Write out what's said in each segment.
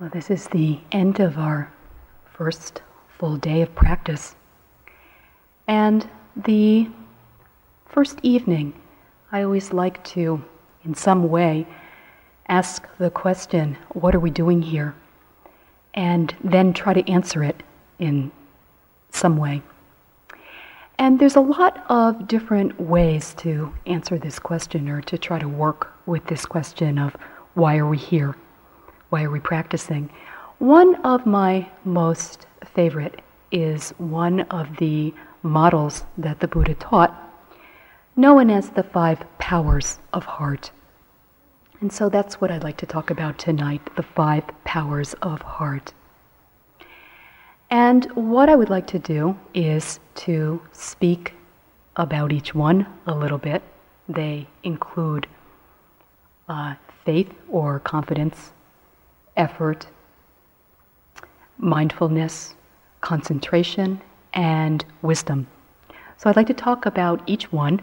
Well, this is the end of our first full day of practice. And the first evening, I always like to, in some way, ask the question, What are we doing here? and then try to answer it in some way. And there's a lot of different ways to answer this question or to try to work with this question of why are we here? Why are we practicing? One of my most favorite is one of the models that the Buddha taught, known as the five powers of heart. And so that's what I'd like to talk about tonight the five powers of heart. And what I would like to do is to speak about each one a little bit. They include uh, faith or confidence, effort, mindfulness, concentration, and wisdom. So I'd like to talk about each one.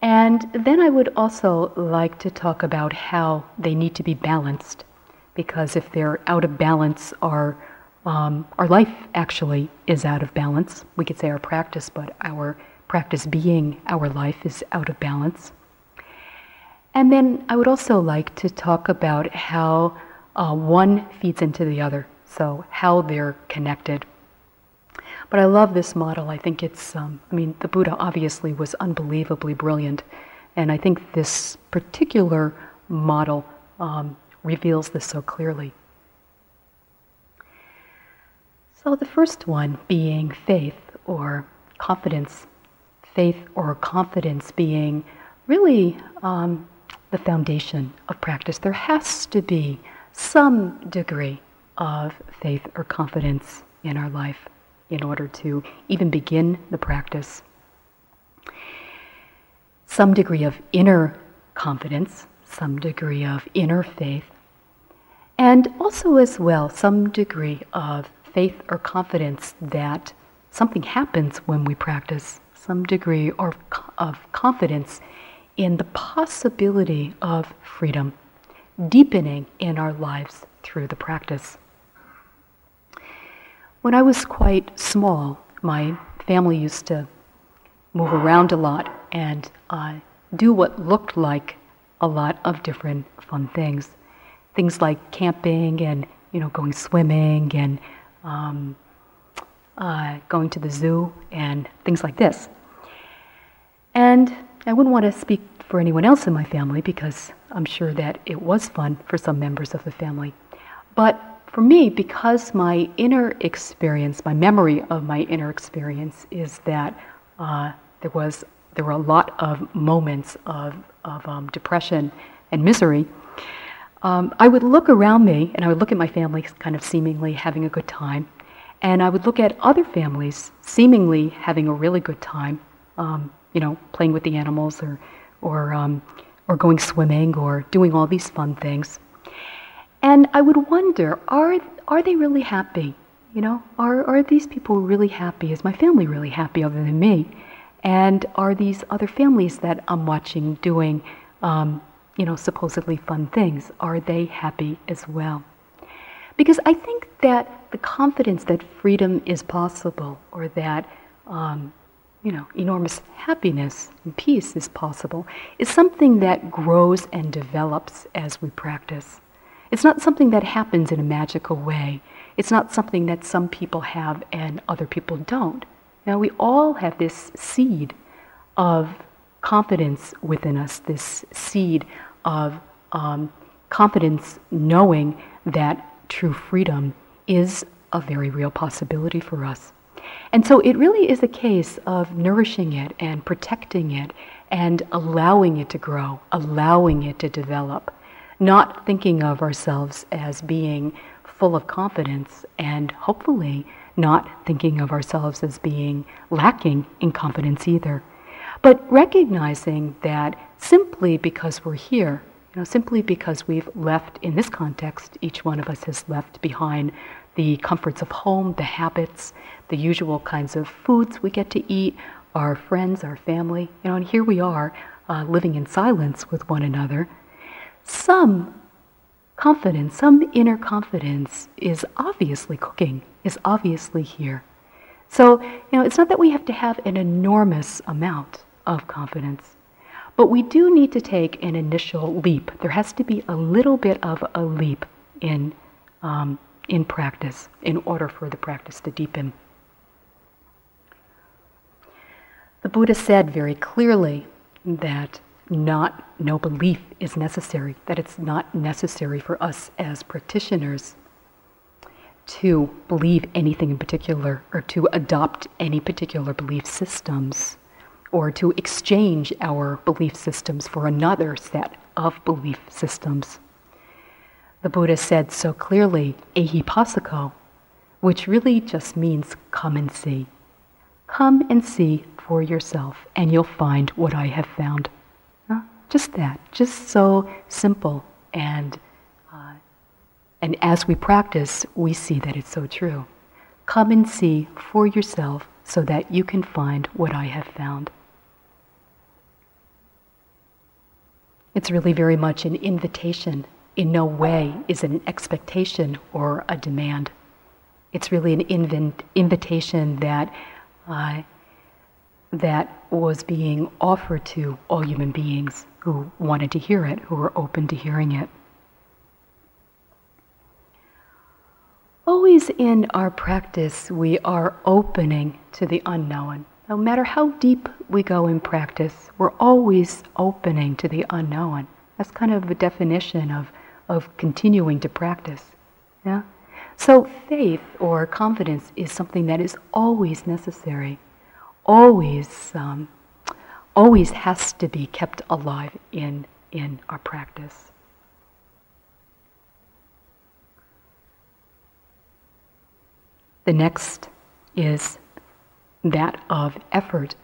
And then I would also like to talk about how they need to be balanced. Because if they're out of balance, our, um, our life actually is out of balance. We could say our practice, but our practice being our life is out of balance. And then I would also like to talk about how uh, one feeds into the other, so how they're connected. But I love this model. I think it's, um, I mean, the Buddha obviously was unbelievably brilliant, and I think this particular model um, reveals this so clearly. So, the first one being faith or confidence. Faith or confidence being really um, the foundation of practice. There has to be some degree of faith or confidence in our life in order to even begin the practice. Some degree of inner confidence, some degree of inner faith, and also, as well, some degree of faith or confidence that something happens when we practice, some degree of, of confidence in the possibility of freedom deepening in our lives through the practice. When I was quite small, my family used to move around a lot and uh, do what looked like a lot of different fun things. Things like camping and you know going swimming and um, uh, going to the zoo and things like this. And I wouldn't want to speak for anyone else in my family because I'm sure that it was fun for some members of the family. But for me, because my inner experience, my memory of my inner experience is that uh, there was there were a lot of moments of, of um, depression and misery. Um, I would look around me and I would look at my family kind of seemingly having a good time. And I would look at other families seemingly having a really good time, um, you know, playing with the animals or or, um, or going swimming or doing all these fun things. And I would wonder, are, are they really happy? You know, are, are these people really happy? Is my family really happy other than me? And are these other families that I'm watching doing, um, you know, supposedly fun things, are they happy as well? Because I think that the confidence that freedom is possible or that um, you know, enormous happiness and peace is possible is something that grows and develops as we practice. It's not something that happens in a magical way. It's not something that some people have and other people don't. Now, we all have this seed of confidence within us, this seed of um, confidence knowing that true freedom is a very real possibility for us. And so it really is a case of nourishing it and protecting it and allowing it to grow, allowing it to develop, not thinking of ourselves as being full of confidence and hopefully not thinking of ourselves as being lacking in confidence either. But recognizing that simply because we're here, you know, simply because we've left in this context, each one of us has left behind the comforts of home, the habits, the usual kinds of foods we get to eat, our friends, our family. You know, and here we are uh, living in silence with one another. Some confidence, some inner confidence is obviously cooking, is obviously here. So, you know, it's not that we have to have an enormous amount of confidence, but we do need to take an initial leap. There has to be a little bit of a leap in, um, in practice in order for the practice to deepen. The Buddha said very clearly that not no belief is necessary, that it's not necessary for us as practitioners to believe anything in particular or to adopt any particular belief systems or to exchange our belief systems for another set of belief systems. The Buddha said so clearly, ehipassiko, which really just means come and see. Come and see for yourself, and you'll find what I have found. Just that, just so simple. And, uh, and as we practice, we see that it's so true. Come and see for yourself so that you can find what I have found. It's really very much an invitation. In no way is it an expectation or a demand. It's really an invitation that uh, that was being offered to all human beings who wanted to hear it, who were open to hearing it. Always in our practice, we are opening to the unknown. No matter how deep we go in practice, we're always opening to the unknown. That's kind of a definition of, of continuing to practice. Yeah? So, faith or confidence is something that is always necessary always, um, always has to be kept alive in, in our practice. The next is that of effort.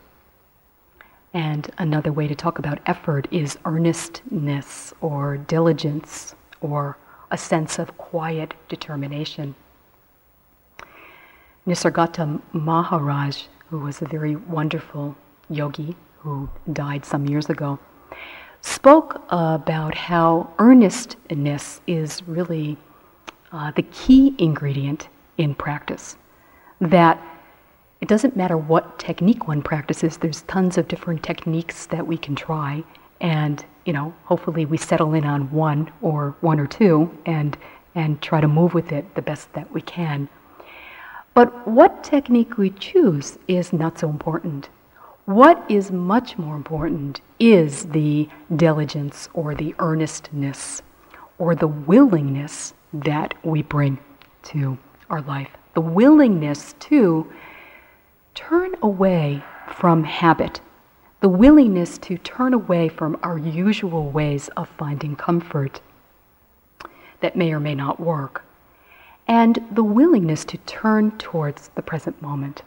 And another way to talk about effort is earnestness or diligence or a sense of quiet determination. Nisargadatta Maharaj who was a very wonderful yogi who died some years ago, spoke about how earnestness is really uh, the key ingredient in practice. That it doesn't matter what technique one practices, there's tons of different techniques that we can try. And, you know, hopefully we settle in on one or one or two and, and try to move with it the best that we can. But what technique we choose is not so important. What is much more important is the diligence or the earnestness or the willingness that we bring to our life. The willingness to turn away from habit, the willingness to turn away from our usual ways of finding comfort that may or may not work and the willingness to turn towards the present moment.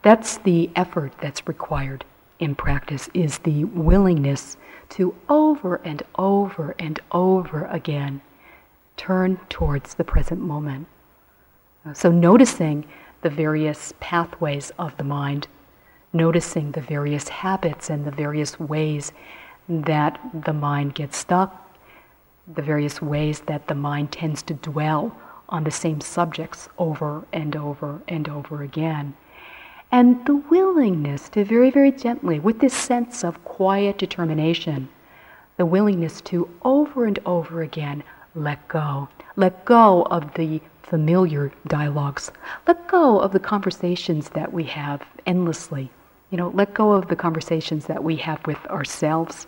That's the effort that's required in practice is the willingness to over and over and over again turn towards the present moment. So noticing the various pathways of the mind, noticing the various habits and the various ways that the mind gets stuck, the various ways that the mind tends to dwell on the same subjects over and over and over again. And the willingness to very, very gently, with this sense of quiet determination, the willingness to over and over again let go. Let go of the familiar dialogues. Let go of the conversations that we have endlessly. You know, let go of the conversations that we have with ourselves.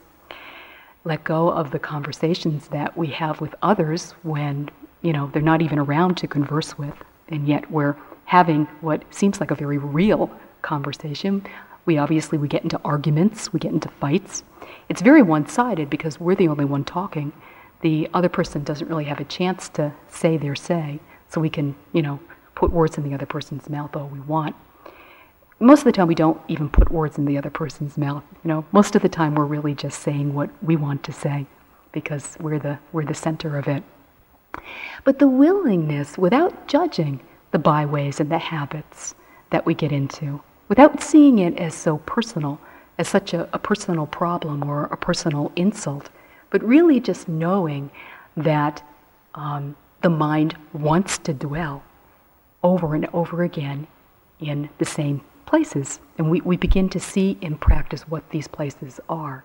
Let go of the conversations that we have with others when you know, they're not even around to converse with, and yet we're having what seems like a very real conversation. We obviously we get into arguments, we get into fights. It's very one-sided because we're the only one talking. The other person doesn't really have a chance to say their say, so we can, you know, put words in the other person's mouth all we want. Most of the time, we don't even put words in the other person's mouth. You know, most of the time, we're really just saying what we want to say because we're the we're the center of it. But the willingness, without judging the byways and the habits that we get into, without seeing it as so personal, as such a, a personal problem or a personal insult, but really just knowing that um, the mind wants to dwell over and over again in the same places. And we, we begin to see in practice what these places are.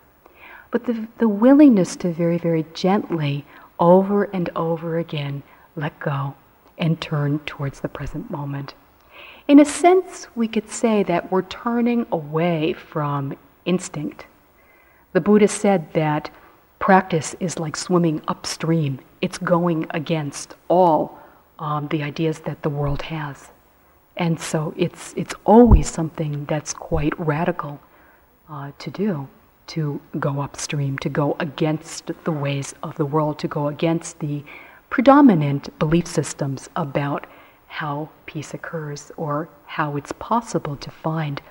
But the, the willingness to very, very gently, over and over again, let go and turn towards the present moment. In a sense, we could say that we're turning away from instinct. The Buddha said that practice is like swimming upstream, it's going against all um, the ideas that the world has. And so it's, it's always something that's quite radical uh, to do, to go upstream, to go against the ways of the world, to go against the predominant belief systems about how peace occurs or how it's possible to find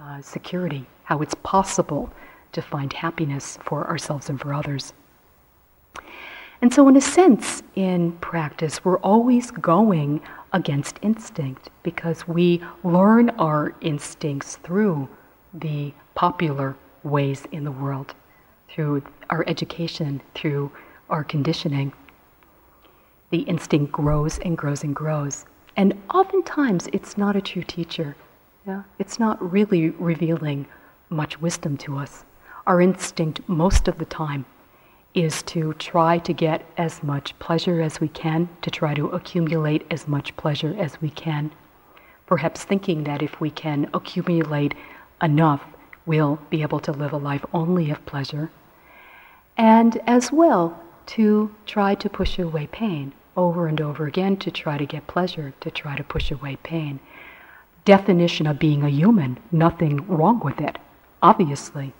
uh, security, how it's possible to find happiness for ourselves and for others. And so, in a sense, in practice, we're always going against instinct because we learn our instincts through the popular ways in the world, through our education, through our conditioning. The instinct grows and grows and grows. And oftentimes, it's not a true teacher. Yeah? It's not really revealing much wisdom to us. Our instinct, most of the time, is to try to get as much pleasure as we can, to try to accumulate as much pleasure as we can. Perhaps thinking that if we can accumulate enough, we'll be able to live a life only of pleasure. And as well, to try to push away pain over and over again, to try to get pleasure, to try to push away pain. Definition of being a human, nothing wrong with it, obviously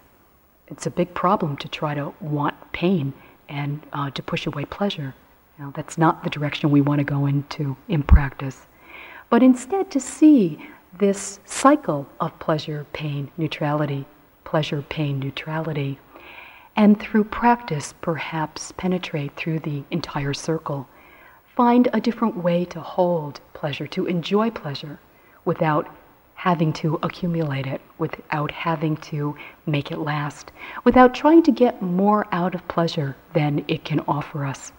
it's a big problem to try to want pain and uh, to push away pleasure. You know, that's not the direction we want to go into in practice. But instead, to see this cycle of pleasure, pain, neutrality, pleasure, pain, neutrality, and through practice, perhaps penetrate through the entire circle. Find a different way to hold pleasure, to enjoy pleasure without having to accumulate it, without having to make it last, without trying to get more out of pleasure than it can offer us.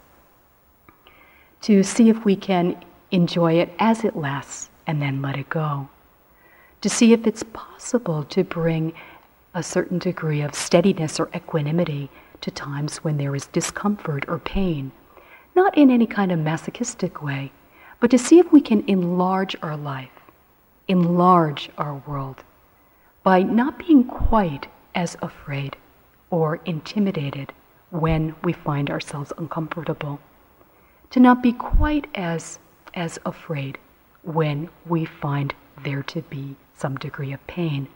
To see if we can enjoy it as it lasts and then let it go. To see if it's possible to bring a certain degree of steadiness or equanimity to times when there is discomfort or pain, not in any kind of masochistic way, but to see if we can enlarge our life enlarge our world by not being quite as afraid or intimidated when we find ourselves uncomfortable, to not be quite as, as afraid when we find there to be some degree of pain.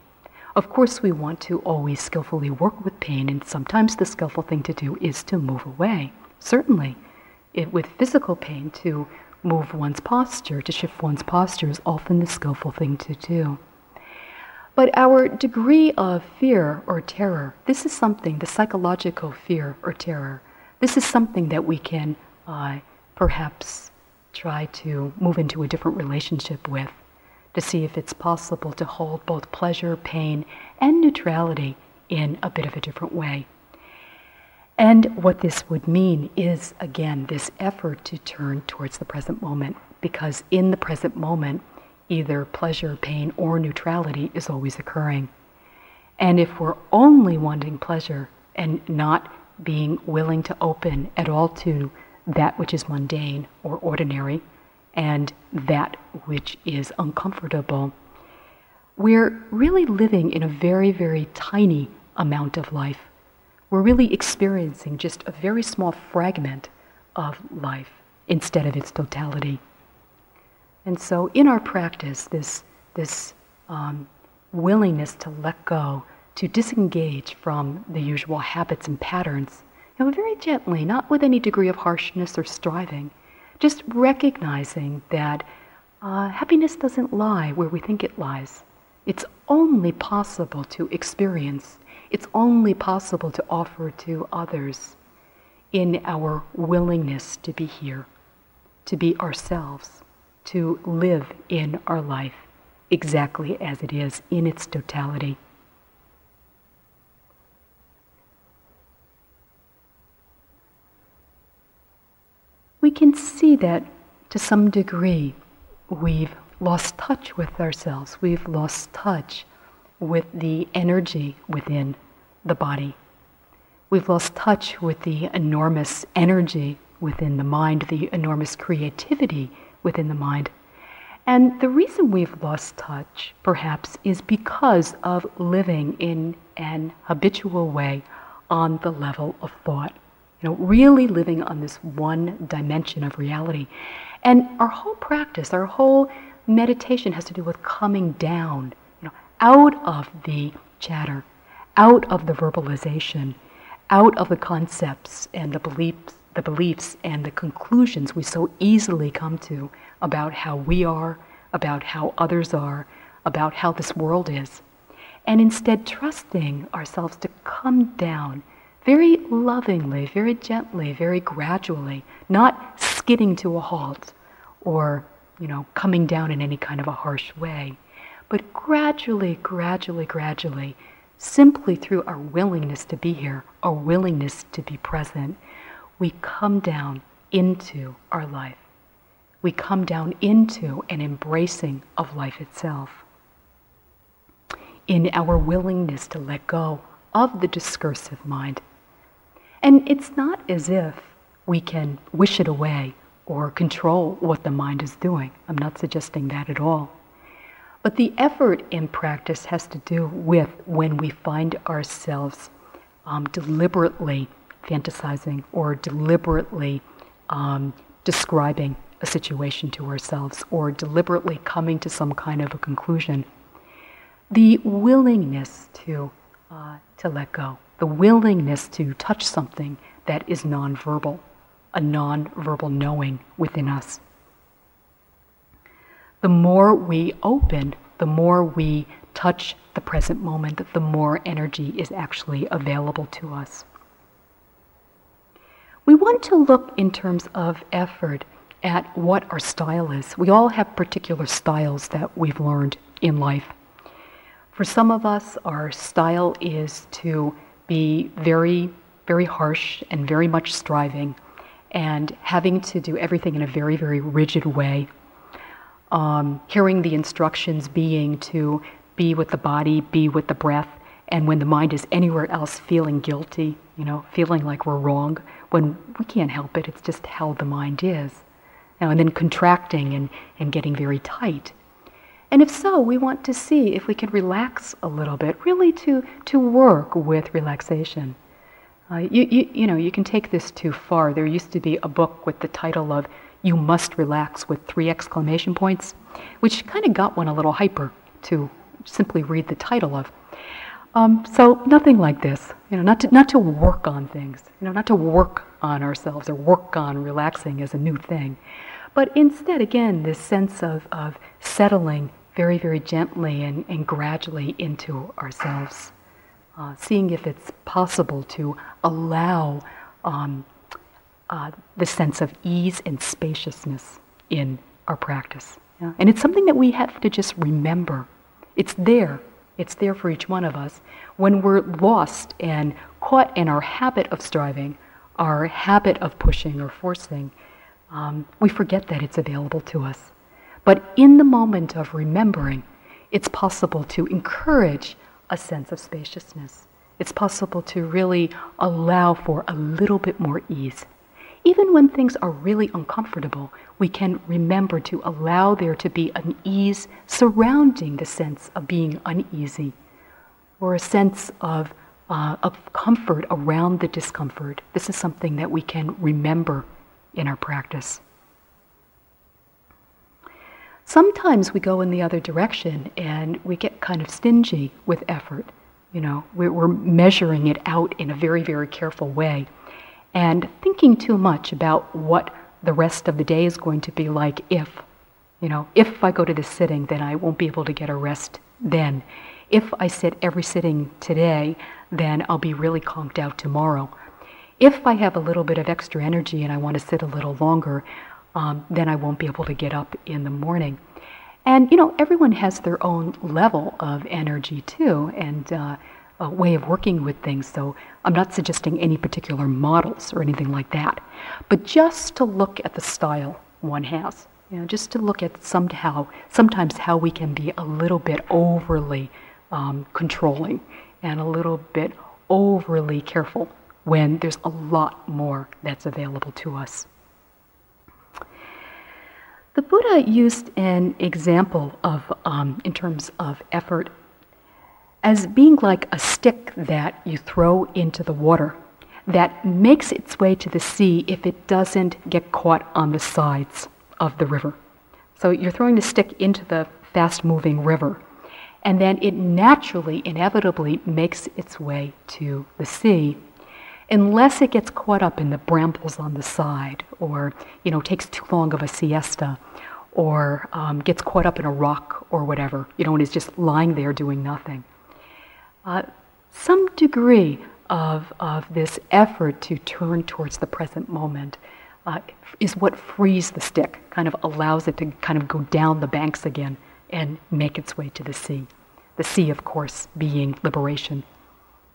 Of course, we want to always skillfully work with pain, and sometimes the skillful thing to do is to move away. Certainly, it, with physical pain, to move one's posture, to shift one's posture is often the skillful thing to do. But our degree of fear or terror, this is something, the psychological fear or terror, this is something that we can uh, perhaps try to move into a different relationship with to see if it's possible to hold both pleasure, pain, and neutrality in a bit of a different way. And what this would mean is, again, this effort to turn towards the present moment, because in the present moment, either pleasure, pain, or neutrality is always occurring. And if we're only wanting pleasure and not being willing to open at all to that which is mundane or ordinary and that which is uncomfortable, we're really living in a very, very tiny amount of life we're really experiencing just a very small fragment of life instead of its totality. And so, in our practice, this, this um, willingness to let go, to disengage from the usual habits and patterns, you know, very gently, not with any degree of harshness or striving, just recognizing that uh, happiness doesn't lie where we think it lies. It's only possible to experience it's only possible to offer to others in our willingness to be here, to be ourselves, to live in our life exactly as it is in its totality. We can see that to some degree we've lost touch with ourselves. We've lost touch with the energy within the body. We've lost touch with the enormous energy within the mind, the enormous creativity within the mind. And the reason we've lost touch, perhaps, is because of living in an habitual way on the level of thought. You know, really living on this one dimension of reality. And our whole practice, our whole meditation has to do with coming down, out of the chatter, out of the verbalization, out of the concepts and the beliefs, the beliefs and the conclusions we so easily come to about how we are, about how others are, about how this world is, and instead trusting ourselves to come down very lovingly, very gently, very gradually, not skidding to a halt or, you know, coming down in any kind of a harsh way, but gradually, gradually, gradually, simply through our willingness to be here, our willingness to be present, we come down into our life. We come down into an embracing of life itself. In our willingness to let go of the discursive mind. And it's not as if we can wish it away or control what the mind is doing. I'm not suggesting that at all. But the effort in practice has to do with when we find ourselves um, deliberately fantasizing or deliberately um, describing a situation to ourselves or deliberately coming to some kind of a conclusion. The willingness to, uh, to let go, the willingness to touch something that is nonverbal, a nonverbal knowing within us. The more we open, the more we touch the present moment, the more energy is actually available to us. We want to look in terms of effort at what our style is. We all have particular styles that we've learned in life. For some of us, our style is to be very, very harsh and very much striving and having to do everything in a very, very rigid way. Um, hearing the instructions being to be with the body, be with the breath, and when the mind is anywhere else, feeling guilty, you know, feeling like we're wrong, when we can't help it, it's just how the mind is. Know, and then contracting and, and getting very tight. And if so, we want to see if we can relax a little bit, really to, to work with relaxation. Uh, you, you, you know, you can take this too far. There used to be a book with the title of You Must Relax with three exclamation points, which kind of got one a little hyper to simply read the title of. Um, so nothing like this, you know, not to, not to work on things, you know, not to work on ourselves or work on relaxing as a new thing, but instead, again, this sense of, of settling very, very gently and, and gradually into ourselves, uh, seeing if it's possible to allow um, uh, the sense of ease and spaciousness in our practice. Yeah? And it's something that we have to just remember. It's there it's there for each one of us. When we're lost and caught in our habit of striving, our habit of pushing or forcing, um, we forget that it's available to us. But in the moment of remembering, it's possible to encourage a sense of spaciousness. It's possible to really allow for a little bit more ease. Even when things are really uncomfortable, we can remember to allow there to be an ease surrounding the sense of being uneasy or a sense of, uh, of comfort around the discomfort. This is something that we can remember in our practice. Sometimes we go in the other direction and we get kind of stingy with effort. You know, we're measuring it out in a very, very careful way and thinking too much about what the rest of the day is going to be like if, you know, if I go to this sitting, then I won't be able to get a rest then. If I sit every sitting today, then I'll be really conked out tomorrow. If I have a little bit of extra energy and I want to sit a little longer, um, then I won't be able to get up in the morning. And, you know, everyone has their own level of energy too. And uh, uh, way of working with things, so I'm not suggesting any particular models or anything like that. But just to look at the style one has, you know, just to look at somehow, sometimes how we can be a little bit overly um, controlling and a little bit overly careful when there's a lot more that's available to us. The Buddha used an example of, um, in terms of effort, as being like a stick that you throw into the water that makes its way to the sea if it doesn't get caught on the sides of the river. So you're throwing the stick into the fast moving river, and then it naturally, inevitably makes its way to the sea unless it gets caught up in the brambles on the side or you know takes too long of a siesta or um, gets caught up in a rock or whatever you know and is just lying there doing nothing uh, some degree of, of this effort to turn towards the present moment uh, is what frees the stick kind of allows it to kind of go down the banks again and make its way to the sea the sea of course being liberation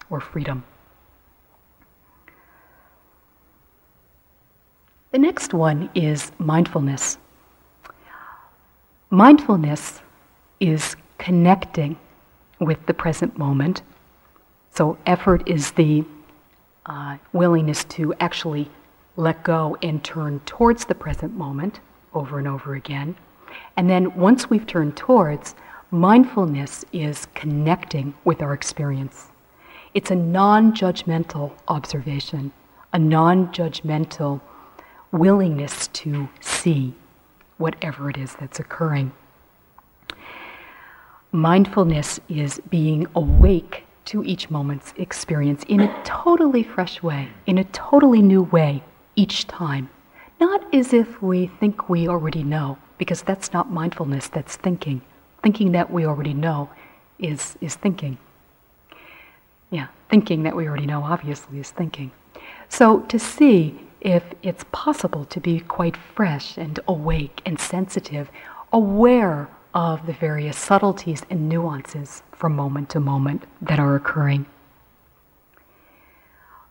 or freedom The next one is mindfulness. Mindfulness is connecting with the present moment. So, effort is the uh, willingness to actually let go and turn towards the present moment over and over again. And then, once we've turned towards, mindfulness is connecting with our experience. It's a non judgmental observation, a non judgmental willingness to see whatever it is that's occurring. Mindfulness is being awake to each moment's experience in a totally fresh way, in a totally new way each time. Not as if we think we already know, because that's not mindfulness, that's thinking. Thinking that we already know is, is thinking. Yeah, thinking that we already know obviously is thinking. So to see if it's possible to be quite fresh and awake and sensitive, aware of the various subtleties and nuances from moment to moment that are occurring.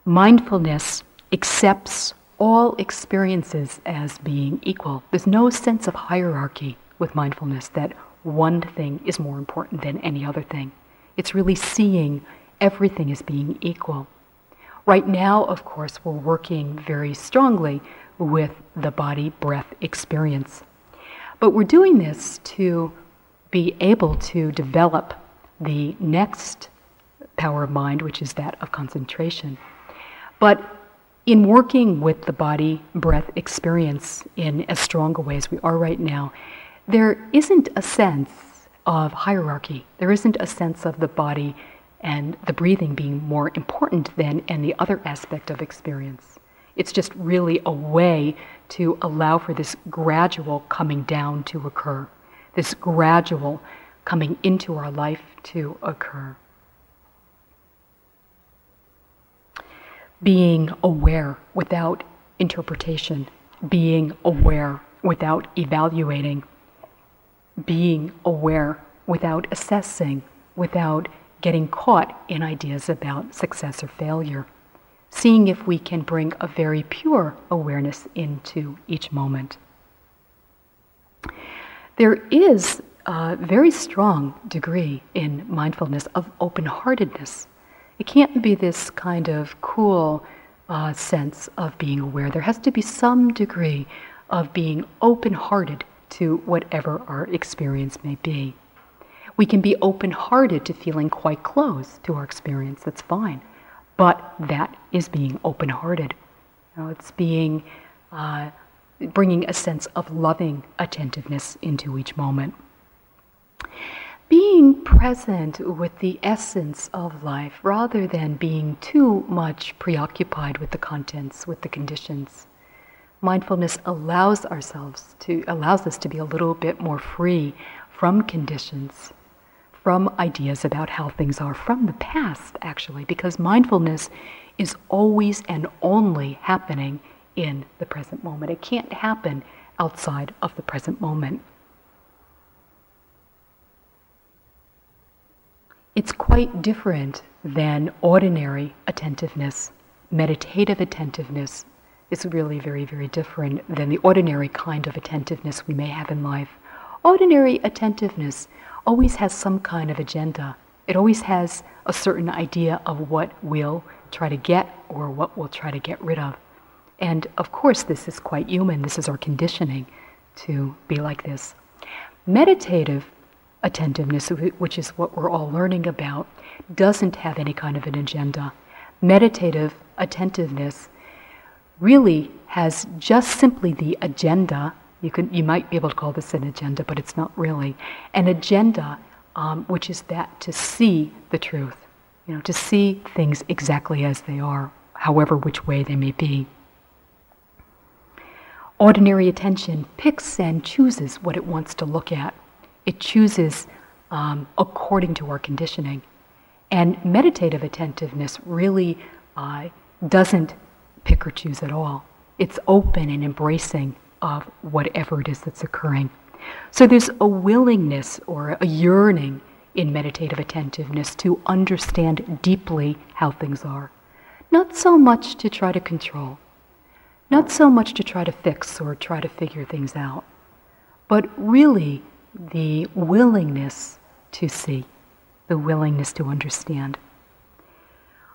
Mindfulness accepts all experiences as being equal. There's no sense of hierarchy with mindfulness that one thing is more important than any other thing. It's really seeing everything as being equal. Right now, of course, we're working very strongly with the body breath experience. But we're doing this to be able to develop the next power of mind, which is that of concentration. But in working with the body breath experience in as strong a way as we are right now, there isn't a sense of hierarchy. There isn't a sense of the body and the breathing being more important than any other aspect of experience. It's just really a way to allow for this gradual coming down to occur, this gradual coming into our life to occur. Being aware without interpretation, being aware without evaluating, being aware without assessing, without getting caught in ideas about success or failure, seeing if we can bring a very pure awareness into each moment. There is a very strong degree in mindfulness of open heartedness. It can't be this kind of cool uh, sense of being aware. There has to be some degree of being open hearted to whatever our experience may be. We can be open hearted to feeling quite close to our experience, that's fine. But that is being open hearted. You know, it's being, uh, bringing a sense of loving attentiveness into each moment. Being present with the essence of life rather than being too much preoccupied with the contents, with the conditions. Mindfulness allows ourselves to allows us to be a little bit more free from conditions from ideas about how things are from the past, actually, because mindfulness is always and only happening in the present moment. It can't happen outside of the present moment. It's quite different than ordinary attentiveness. Meditative attentiveness is really very, very different than the ordinary kind of attentiveness we may have in life. Ordinary attentiveness always has some kind of agenda. It always has a certain idea of what we'll try to get or what we'll try to get rid of. And of course, this is quite human. This is our conditioning to be like this. Meditative attentiveness, which is what we're all learning about, doesn't have any kind of an agenda. Meditative attentiveness really has just simply the agenda. You, could, you might be able to call this an agenda, but it's not really. An agenda, um, which is that to see the truth, you know, to see things exactly as they are, however which way they may be. Ordinary attention picks and chooses what it wants to look at. It chooses um, according to our conditioning. And meditative attentiveness really uh, doesn't pick or choose at all. It's open and embracing of whatever it is that's occurring. So there's a willingness or a yearning in meditative attentiveness to understand deeply how things are. Not so much to try to control, not so much to try to fix or try to figure things out, but really the willingness to see, the willingness to understand.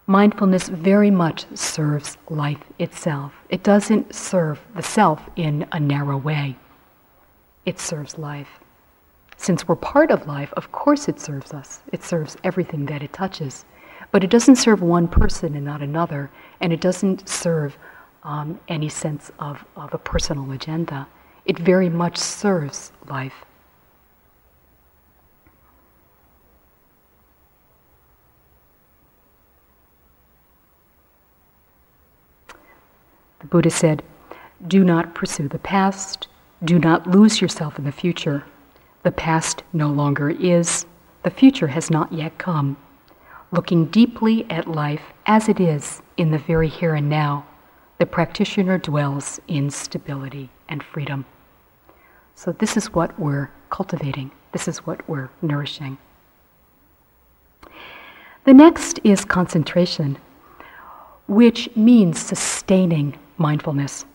Mindfulness very much serves life itself. It doesn't serve the self in a narrow way, it serves life. Since we're part of life, of course it serves us. It serves everything that it touches. But it doesn't serve one person and not another, and it doesn't serve um, any sense of, of a personal agenda. It very much serves life. The Buddha said, Do not pursue the past, do not lose yourself in the future. The past no longer is, the future has not yet come. Looking deeply at life as it is in the very here and now, the practitioner dwells in stability and freedom. So, this is what we're cultivating, this is what we're nourishing. The next is concentration, which means sustaining mindfulness.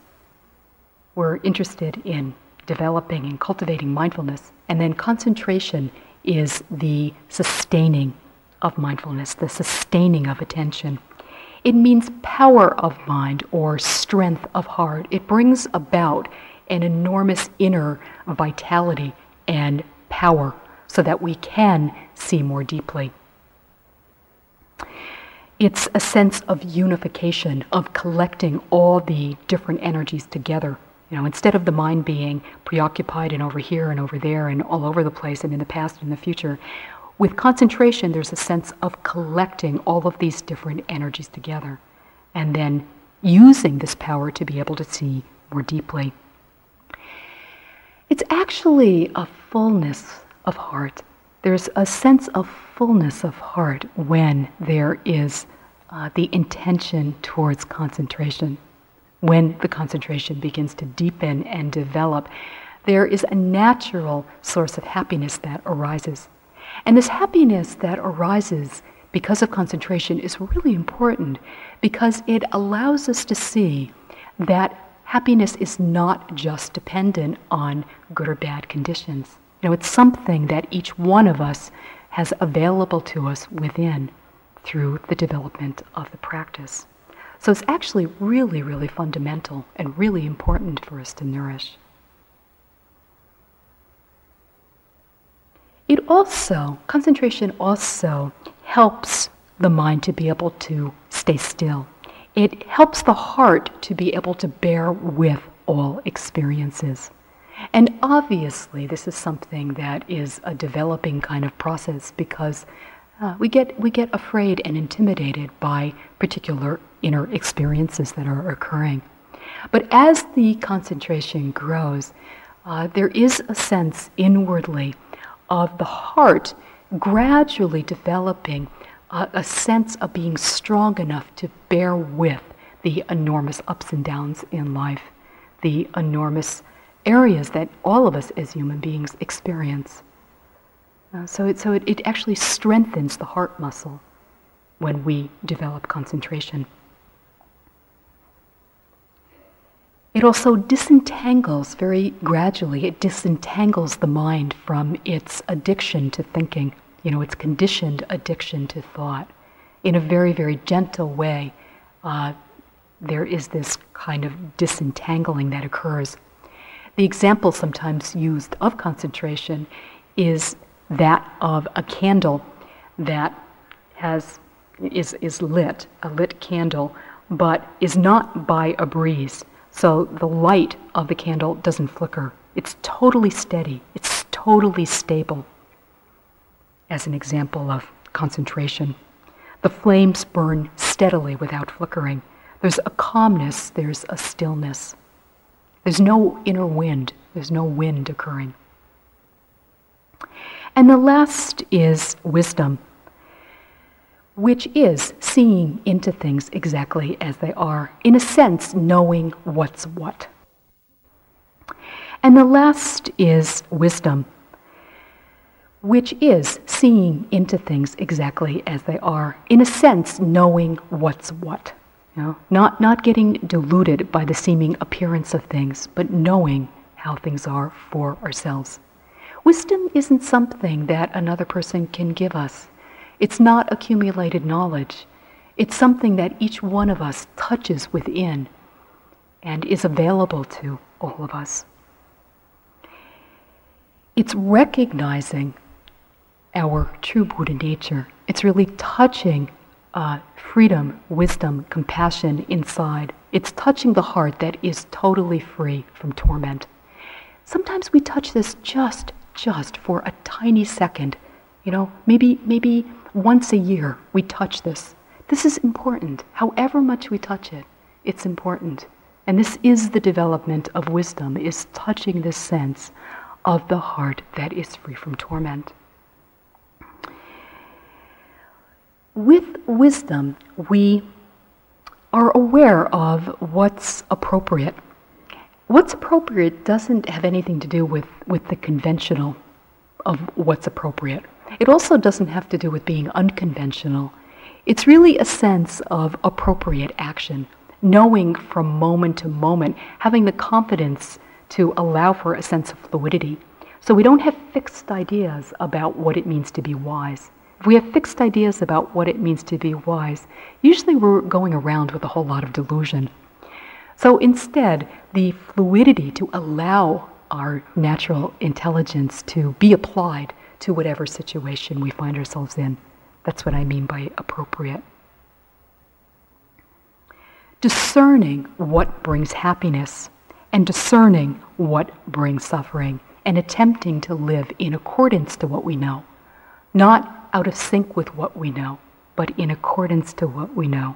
We're interested in developing and cultivating mindfulness, and then concentration is the sustaining of mindfulness, the sustaining of attention. It means power of mind or strength of heart. It brings about an enormous inner vitality and power so that we can see more deeply. It's a sense of unification, of collecting all the different energies together. You know, instead of the mind being preoccupied and over here and over there and all over the place and in the past and the future, with concentration, there's a sense of collecting all of these different energies together and then using this power to be able to see more deeply. It's actually a fullness of heart. There's a sense of fullness of heart when there is uh, the intention towards concentration. When the concentration begins to deepen and develop, there is a natural source of happiness that arises. And this happiness that arises because of concentration is really important because it allows us to see that happiness is not just dependent on good or bad conditions. You know, it's something that each one of us has available to us within through the development of the practice. So it's actually really, really fundamental and really important for us to nourish. It also, concentration also helps the mind to be able to stay still. It helps the heart to be able to bear with all experiences. And obviously, this is something that is a developing kind of process because uh, we, get, we get afraid and intimidated by particular inner experiences that are occurring. But as the concentration grows, uh, there is a sense inwardly of the heart gradually developing a sense of being strong enough to bear with the enormous ups and downs in life, the enormous areas that all of us as human beings experience. Uh, so it, so it, it actually strengthens the heart muscle. when we develop concentration. It also disentangles very gradually, it disentangles the mind from its addiction to thinking, you know, its conditioned addiction to thought. In a very, very gentle way, uh, there is this kind of disentangling that occurs. The example sometimes used of concentration is that of a candle that has, is, is lit, a lit candle, but is not by a breeze. So the light of the candle doesn't flicker. It's totally steady, it's totally stable. As an example of concentration, the flames burn steadily without flickering. There's a calmness, there's a stillness. There's no inner wind, there's no wind occurring. And the last is wisdom, which is seeing into things exactly as they are, in a sense, knowing what's what. And the last is wisdom, which is seeing into things exactly as they are, in a sense, knowing what's what. Not, not getting deluded by the seeming appearance of things, but knowing how things are for ourselves. Wisdom isn't something that another person can give us. It's not accumulated knowledge. It's something that each one of us touches within and is available to all of us. It's recognizing our true Buddha nature. It's really touching uh, freedom, wisdom, compassion inside. It's touching the heart that is totally free from torment. Sometimes we touch this just, just for a tiny second. You know, maybe, maybe once a year we touch this. This is important. However much we touch it, it's important. And this is the development of wisdom, is touching this sense of the heart that is free from torment. With wisdom, we are aware of what's appropriate. What's appropriate doesn't have anything to do with, with the conventional of what's appropriate. It also doesn't have to do with being unconventional. It's really a sense of appropriate action, knowing from moment to moment, having the confidence to allow for a sense of fluidity. So we don't have fixed ideas about what it means to be wise. If we have fixed ideas about what it means to be wise, usually we're going around with a whole lot of delusion. So instead, the fluidity to allow our natural intelligence to be applied to whatever situation we find ourselves in. That's what I mean by appropriate. Discerning what brings happiness and discerning what brings suffering and attempting to live in accordance to what we know, not out of sync with what we know, but in accordance to what we know.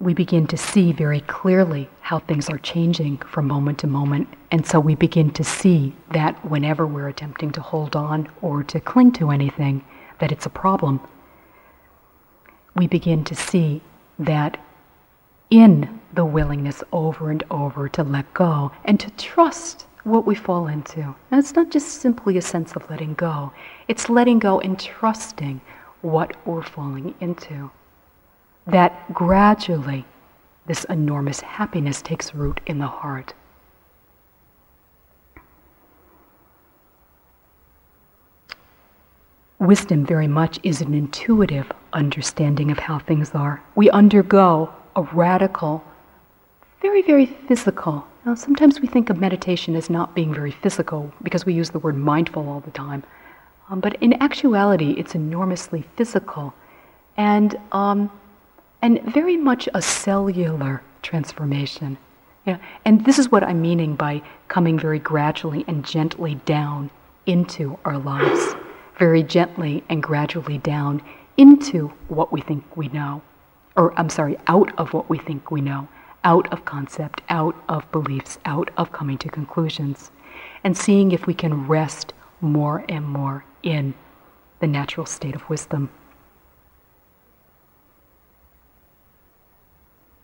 We begin to see very clearly how things are changing from moment to moment, and so we begin to see that whenever we're attempting to hold on or to cling to anything, that it's a problem. We begin to see that in the willingness over and over to let go and to trust what we fall into. And it's not just simply a sense of letting go, it's letting go and trusting what we're falling into. That gradually this enormous happiness takes root in the heart. Wisdom very much is an intuitive understanding of how things are. We undergo a radical, very, very physical now, sometimes we think of meditation as not being very physical because we use the word mindful all the time. Um, but in actuality, it's enormously physical and, um, and very much a cellular transformation. Yeah, and this is what I'm meaning by coming very gradually and gently down into our lives, very gently and gradually down into what we think we know, or I'm sorry, out of what we think we know out of concept, out of beliefs, out of coming to conclusions, and seeing if we can rest more and more in the natural state of wisdom.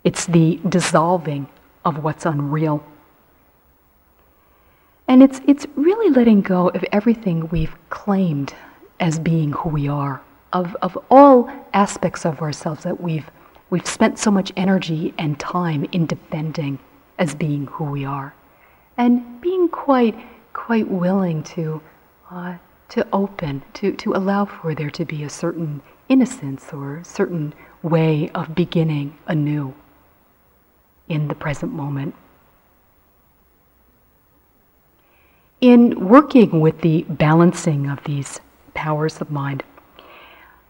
It's the dissolving of what's unreal. And it's, it's really letting go of everything we've claimed as being who we are, of, of all aspects of ourselves that we've, we've spent so much energy and time in defending as being who we are. And being quite, quite willing to, uh, to open, to, to allow for there to be a certain innocence or a certain way of beginning anew in the present moment. In working with the balancing of these powers of mind,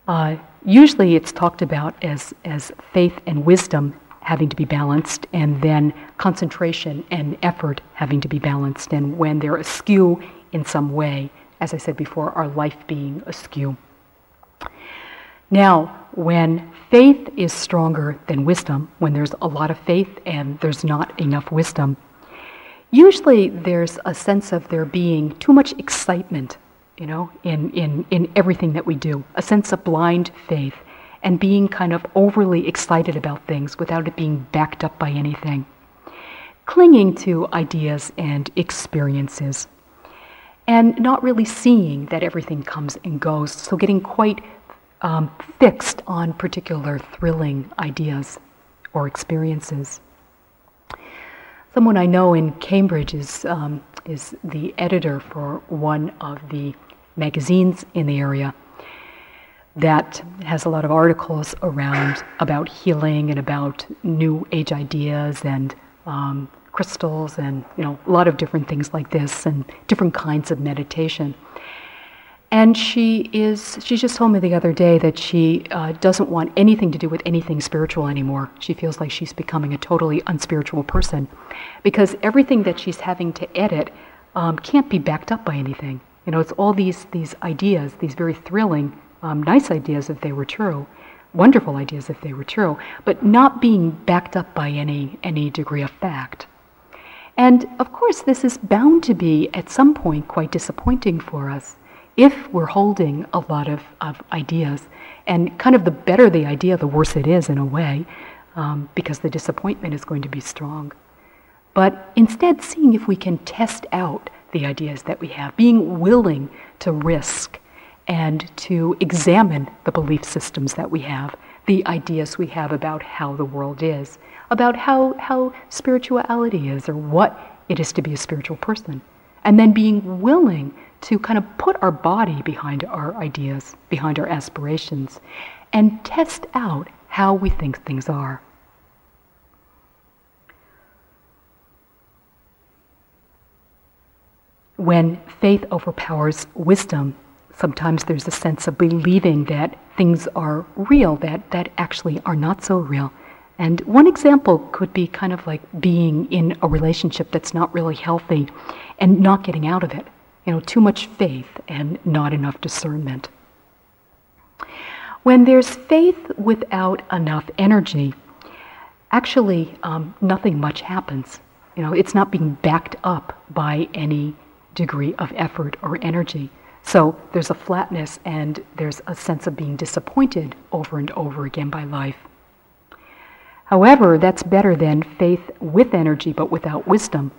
uh, usually it's talked about as, as faith and wisdom having to be balanced, and then concentration and effort having to be balanced. And when they're askew in some way, as I said before, our life being askew. Now, when faith is stronger than wisdom, when there's a lot of faith and there's not enough wisdom, usually there's a sense of there being too much excitement, you know, in, in, in everything that we do, a sense of blind faith and being kind of overly excited about things without it being backed up by anything. Clinging to ideas and experiences and not really seeing that everything comes and goes. So getting quite um, fixed on particular thrilling ideas or experiences. Someone I know in Cambridge is, um, is the editor for one of the magazines in the area that has a lot of articles around about healing and about new age ideas and um, crystals and you know a lot of different things like this and different kinds of meditation. And she is, she just told me the other day that she uh, doesn't want anything to do with anything spiritual anymore. She feels like she's becoming a totally unspiritual person because everything that she's having to edit um, can't be backed up by anything. You know, it's all these, these ideas, these very thrilling, um, nice ideas if they were true, wonderful ideas if they were true, but not being backed up by any, any degree of fact. And of course, this is bound to be at some point quite disappointing for us if we're holding a lot of, of ideas, and kind of the better the idea, the worse it is in a way, um, because the disappointment is going to be strong. But instead, seeing if we can test out the ideas that we have, being willing to risk and to examine the belief systems that we have, the ideas we have about how the world is, about how, how spirituality is or what it is to be a spiritual person. And then being willing to kind of put our body behind our ideas, behind our aspirations, and test out how we think things are. When faith overpowers wisdom, sometimes there's a sense of believing that things are real that, that actually are not so real. And one example could be kind of like being in a relationship that's not really healthy and not getting out of it you know, too much faith and not enough discernment. When there's faith without enough energy, actually um, nothing much happens. You know, it's not being backed up by any degree of effort or energy. So there's a flatness and there's a sense of being disappointed over and over again by life. However, that's better than faith with energy but without wisdom,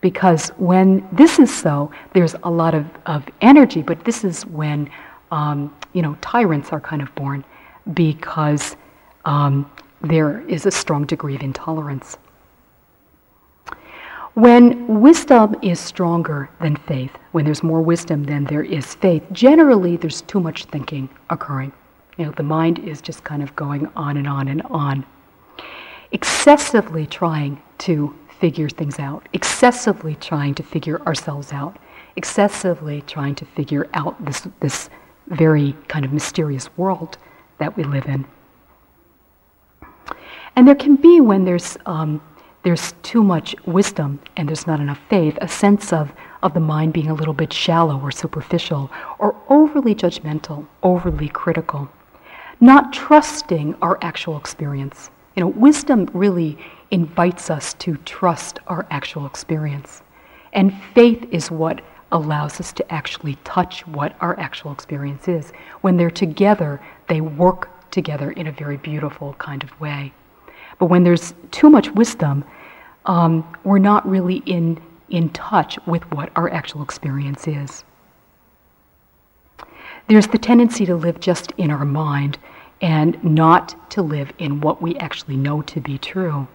because when this is so, there's a lot of, of energy, but this is when, um, you know, tyrants are kind of born because um, there is a strong degree of intolerance. When wisdom is stronger than faith, when there's more wisdom than there is faith, generally there's too much thinking occurring. You know, the mind is just kind of going on and on and on, excessively trying to figure things out, excessively trying to figure ourselves out, excessively trying to figure out this, this very kind of mysterious world that we live in. And there can be, when there's, um, there's too much wisdom and there's not enough faith, a sense of, of the mind being a little bit shallow or superficial or overly judgmental, overly critical, not trusting our actual experience. You know, wisdom really invites us to trust our actual experience. And faith is what allows us to actually touch what our actual experience is. When they're together, they work together in a very beautiful kind of way. But when there's too much wisdom, um, we're not really in, in touch with what our actual experience is. there's the tendency to live just in our mind and not to live in what we actually know to be true.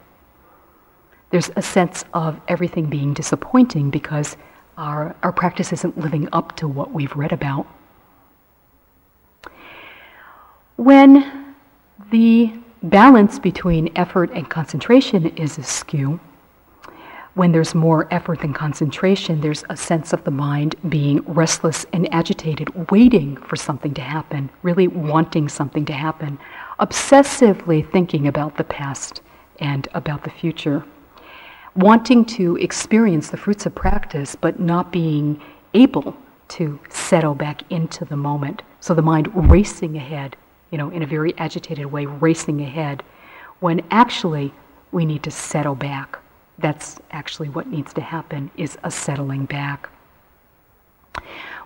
There's a sense of everything being disappointing because our, our practice isn't living up to what we've read about. When the balance between effort and concentration is askew, when there's more effort than concentration, there's a sense of the mind being restless and agitated, waiting for something to happen, really wanting something to happen, obsessively thinking about the past and about the future, wanting to experience the fruits of practice, but not being able to settle back into the moment. So the mind racing ahead, you know, in a very agitated way, racing ahead, when actually we need to settle back that's actually what needs to happen is a settling back.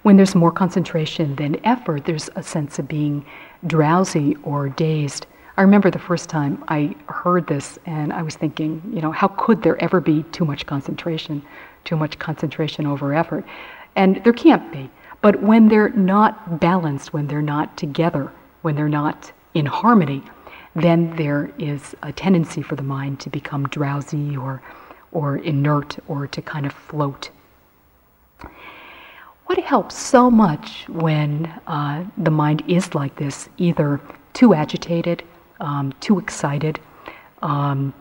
When there's more concentration than effort, there's a sense of being drowsy or dazed. I remember the first time I heard this and I was thinking, you know, how could there ever be too much concentration, too much concentration over effort? And there can't be. But when they're not balanced, when they're not together, when they're not in harmony, then there is a tendency for the mind to become drowsy or or inert or to kind of float. What helps so much when uh, the mind is like this, either too agitated, um, too excited, um,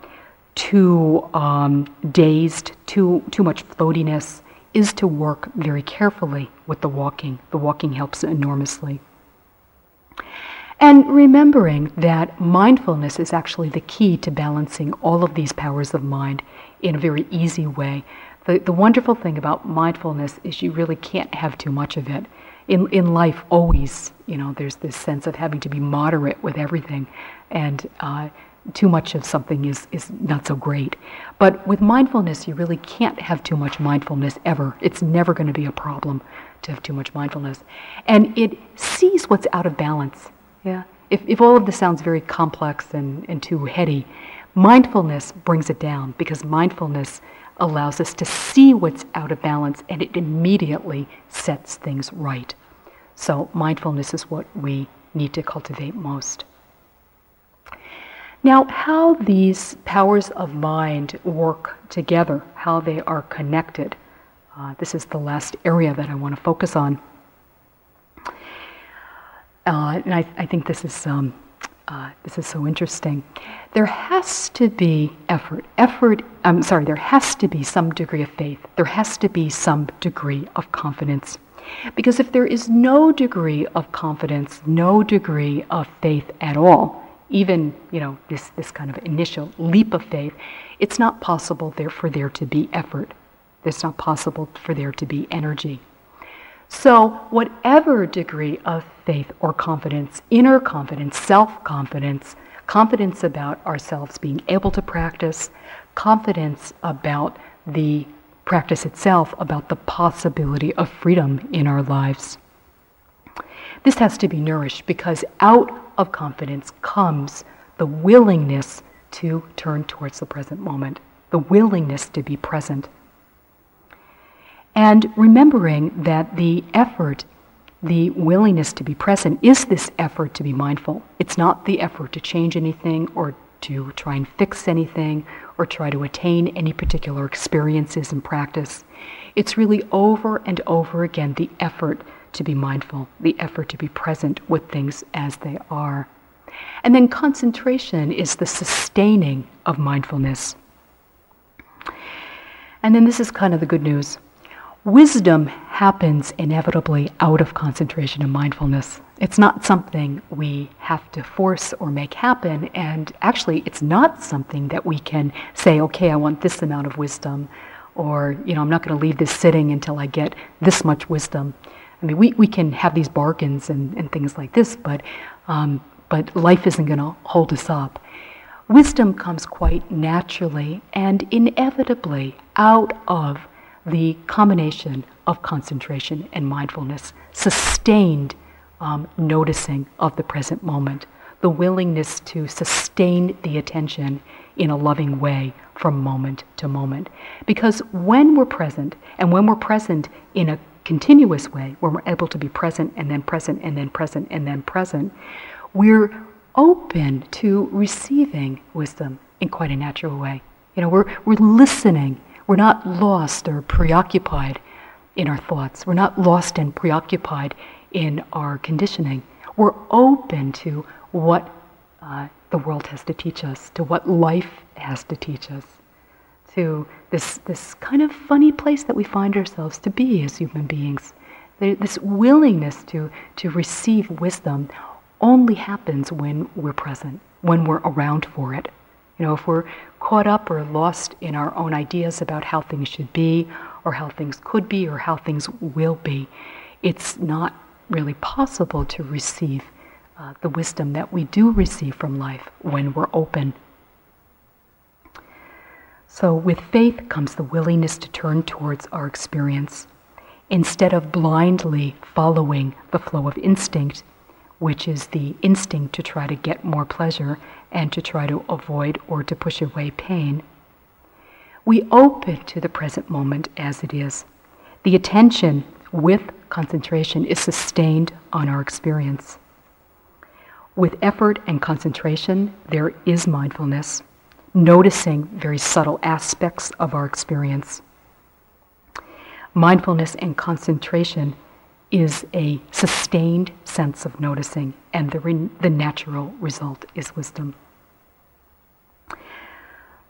too um, dazed, too, too much floatiness, is to work very carefully with the walking. The walking helps enormously. And remembering that mindfulness is actually the key to balancing all of these powers of mind in a very easy way. The, the wonderful thing about mindfulness is you really can't have too much of it. In, in life, always, you know, there's this sense of having to be moderate with everything, and uh, too much of something is, is not so great. But with mindfulness, you really can't have too much mindfulness ever. It's never going to be a problem to have too much mindfulness. And it sees what's out of balance. Yeah. If, if all of this sounds very complex and, and too heady, Mindfulness brings it down because mindfulness allows us to see what's out of balance and it immediately sets things right. So, mindfulness is what we need to cultivate most. Now, how these powers of mind work together, how they are connected, uh, this is the last area that I want to focus on. Uh, and I, I, think this is um, uh, this is so interesting. There has to be effort. Effort, I'm sorry, there has to be some degree of faith. There has to be some degree of confidence. Because if there is no degree of confidence, no degree of faith at all, even you know this, this kind of initial leap of faith, it's not possible there for there to be effort. It's not possible for there to be energy. So, whatever degree of faith or confidence, inner confidence, self confidence, confidence about ourselves being able to practice, confidence about the practice itself, about the possibility of freedom in our lives. This has to be nourished because out of confidence comes the willingness to turn towards the present moment, the willingness to be present. And remembering that the effort, the willingness to be present, is this effort to be mindful. It's not the effort to change anything or to try and fix anything or try to attain any particular experiences in practice. It's really over and over again the effort to be mindful, the effort to be present with things as they are. And then concentration is the sustaining of mindfulness. And then this is kind of the good news. Wisdom happens inevitably out of concentration and mindfulness. It's not something we have to force or make happen, and actually, it's not something that we can say, okay, I want this amount of wisdom, or, you know, I'm not going to leave this sitting until I get this much wisdom. I mean, we, we can have these bargains and, and things like this, but, um, but life isn't going to hold us up. Wisdom comes quite naturally and inevitably out of the combination of concentration and mindfulness, sustained um, noticing of the present moment, the willingness to sustain the attention in a loving way from moment to moment. Because when we're present, and when we're present in a continuous way, when we're able to be present and then present and then present and then present, we're open to receiving wisdom in quite a natural way. You know, we're, we're listening. We're not lost or preoccupied in our thoughts. We're not lost and preoccupied in our conditioning. We're open to what uh, the world has to teach us, to what life has to teach us, to this, this kind of funny place that we find ourselves to be as human beings. This willingness to, to receive wisdom only happens when we're present, when we're around for it. You know, if we're caught up or lost in our own ideas about how things should be, or how things could be, or how things will be, it's not really possible to receive uh, the wisdom that we do receive from life when we're open. So, with faith comes the willingness to turn towards our experience instead of blindly following the flow of instinct, which is the instinct to try to get more pleasure and to try to avoid or to push away pain. We open to the present moment as it is. The attention with concentration is sustained on our experience. With effort and concentration, there is mindfulness, noticing very subtle aspects of our experience. Mindfulness and concentration is a sustained sense of noticing, and the, re- the natural result is wisdom.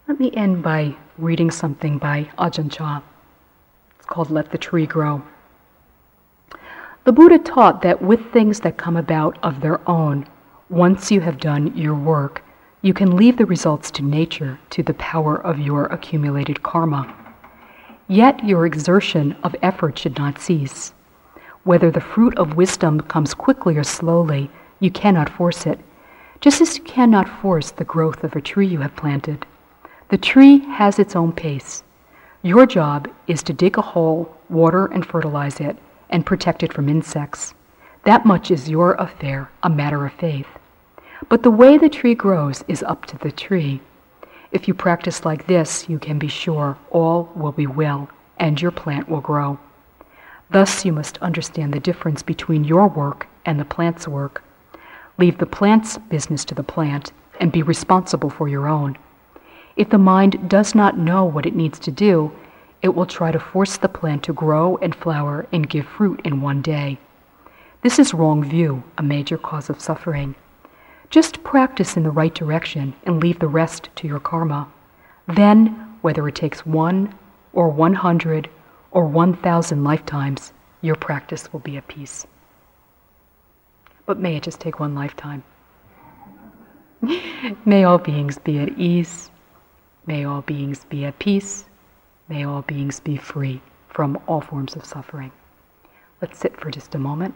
Let me end by reading something by Ajahn Chah. It's called Let the Tree Grow. The Buddha taught that with things that come about of their own, once you have done your work, you can leave the results to nature, to the power of your accumulated karma. Yet your exertion of effort should not cease. Whether the fruit of wisdom comes quickly or slowly, you cannot force it, just as you cannot force the growth of a tree you have planted. The tree has its own pace. Your job is to dig a hole, water and fertilize it, and protect it from insects. That much is your affair, a matter of faith. But the way the tree grows is up to the tree. If you practice like this, you can be sure all will be well and your plant will grow. Thus, you must understand the difference between your work and the plant's work. Leave the plant's business to the plant and be responsible for your own. If the mind does not know what it needs to do, it will try to force the plant to grow and flower and give fruit in one day. This is wrong view, a major cause of suffering. Just practice in the right direction and leave the rest to your karma. Then, whether it takes one or 100 or 1,000 lifetimes, your practice will be at peace. But may it just take one lifetime. may all beings be at ease. May all beings be at peace. May all beings be free from all forms of suffering. Let's sit for just a moment.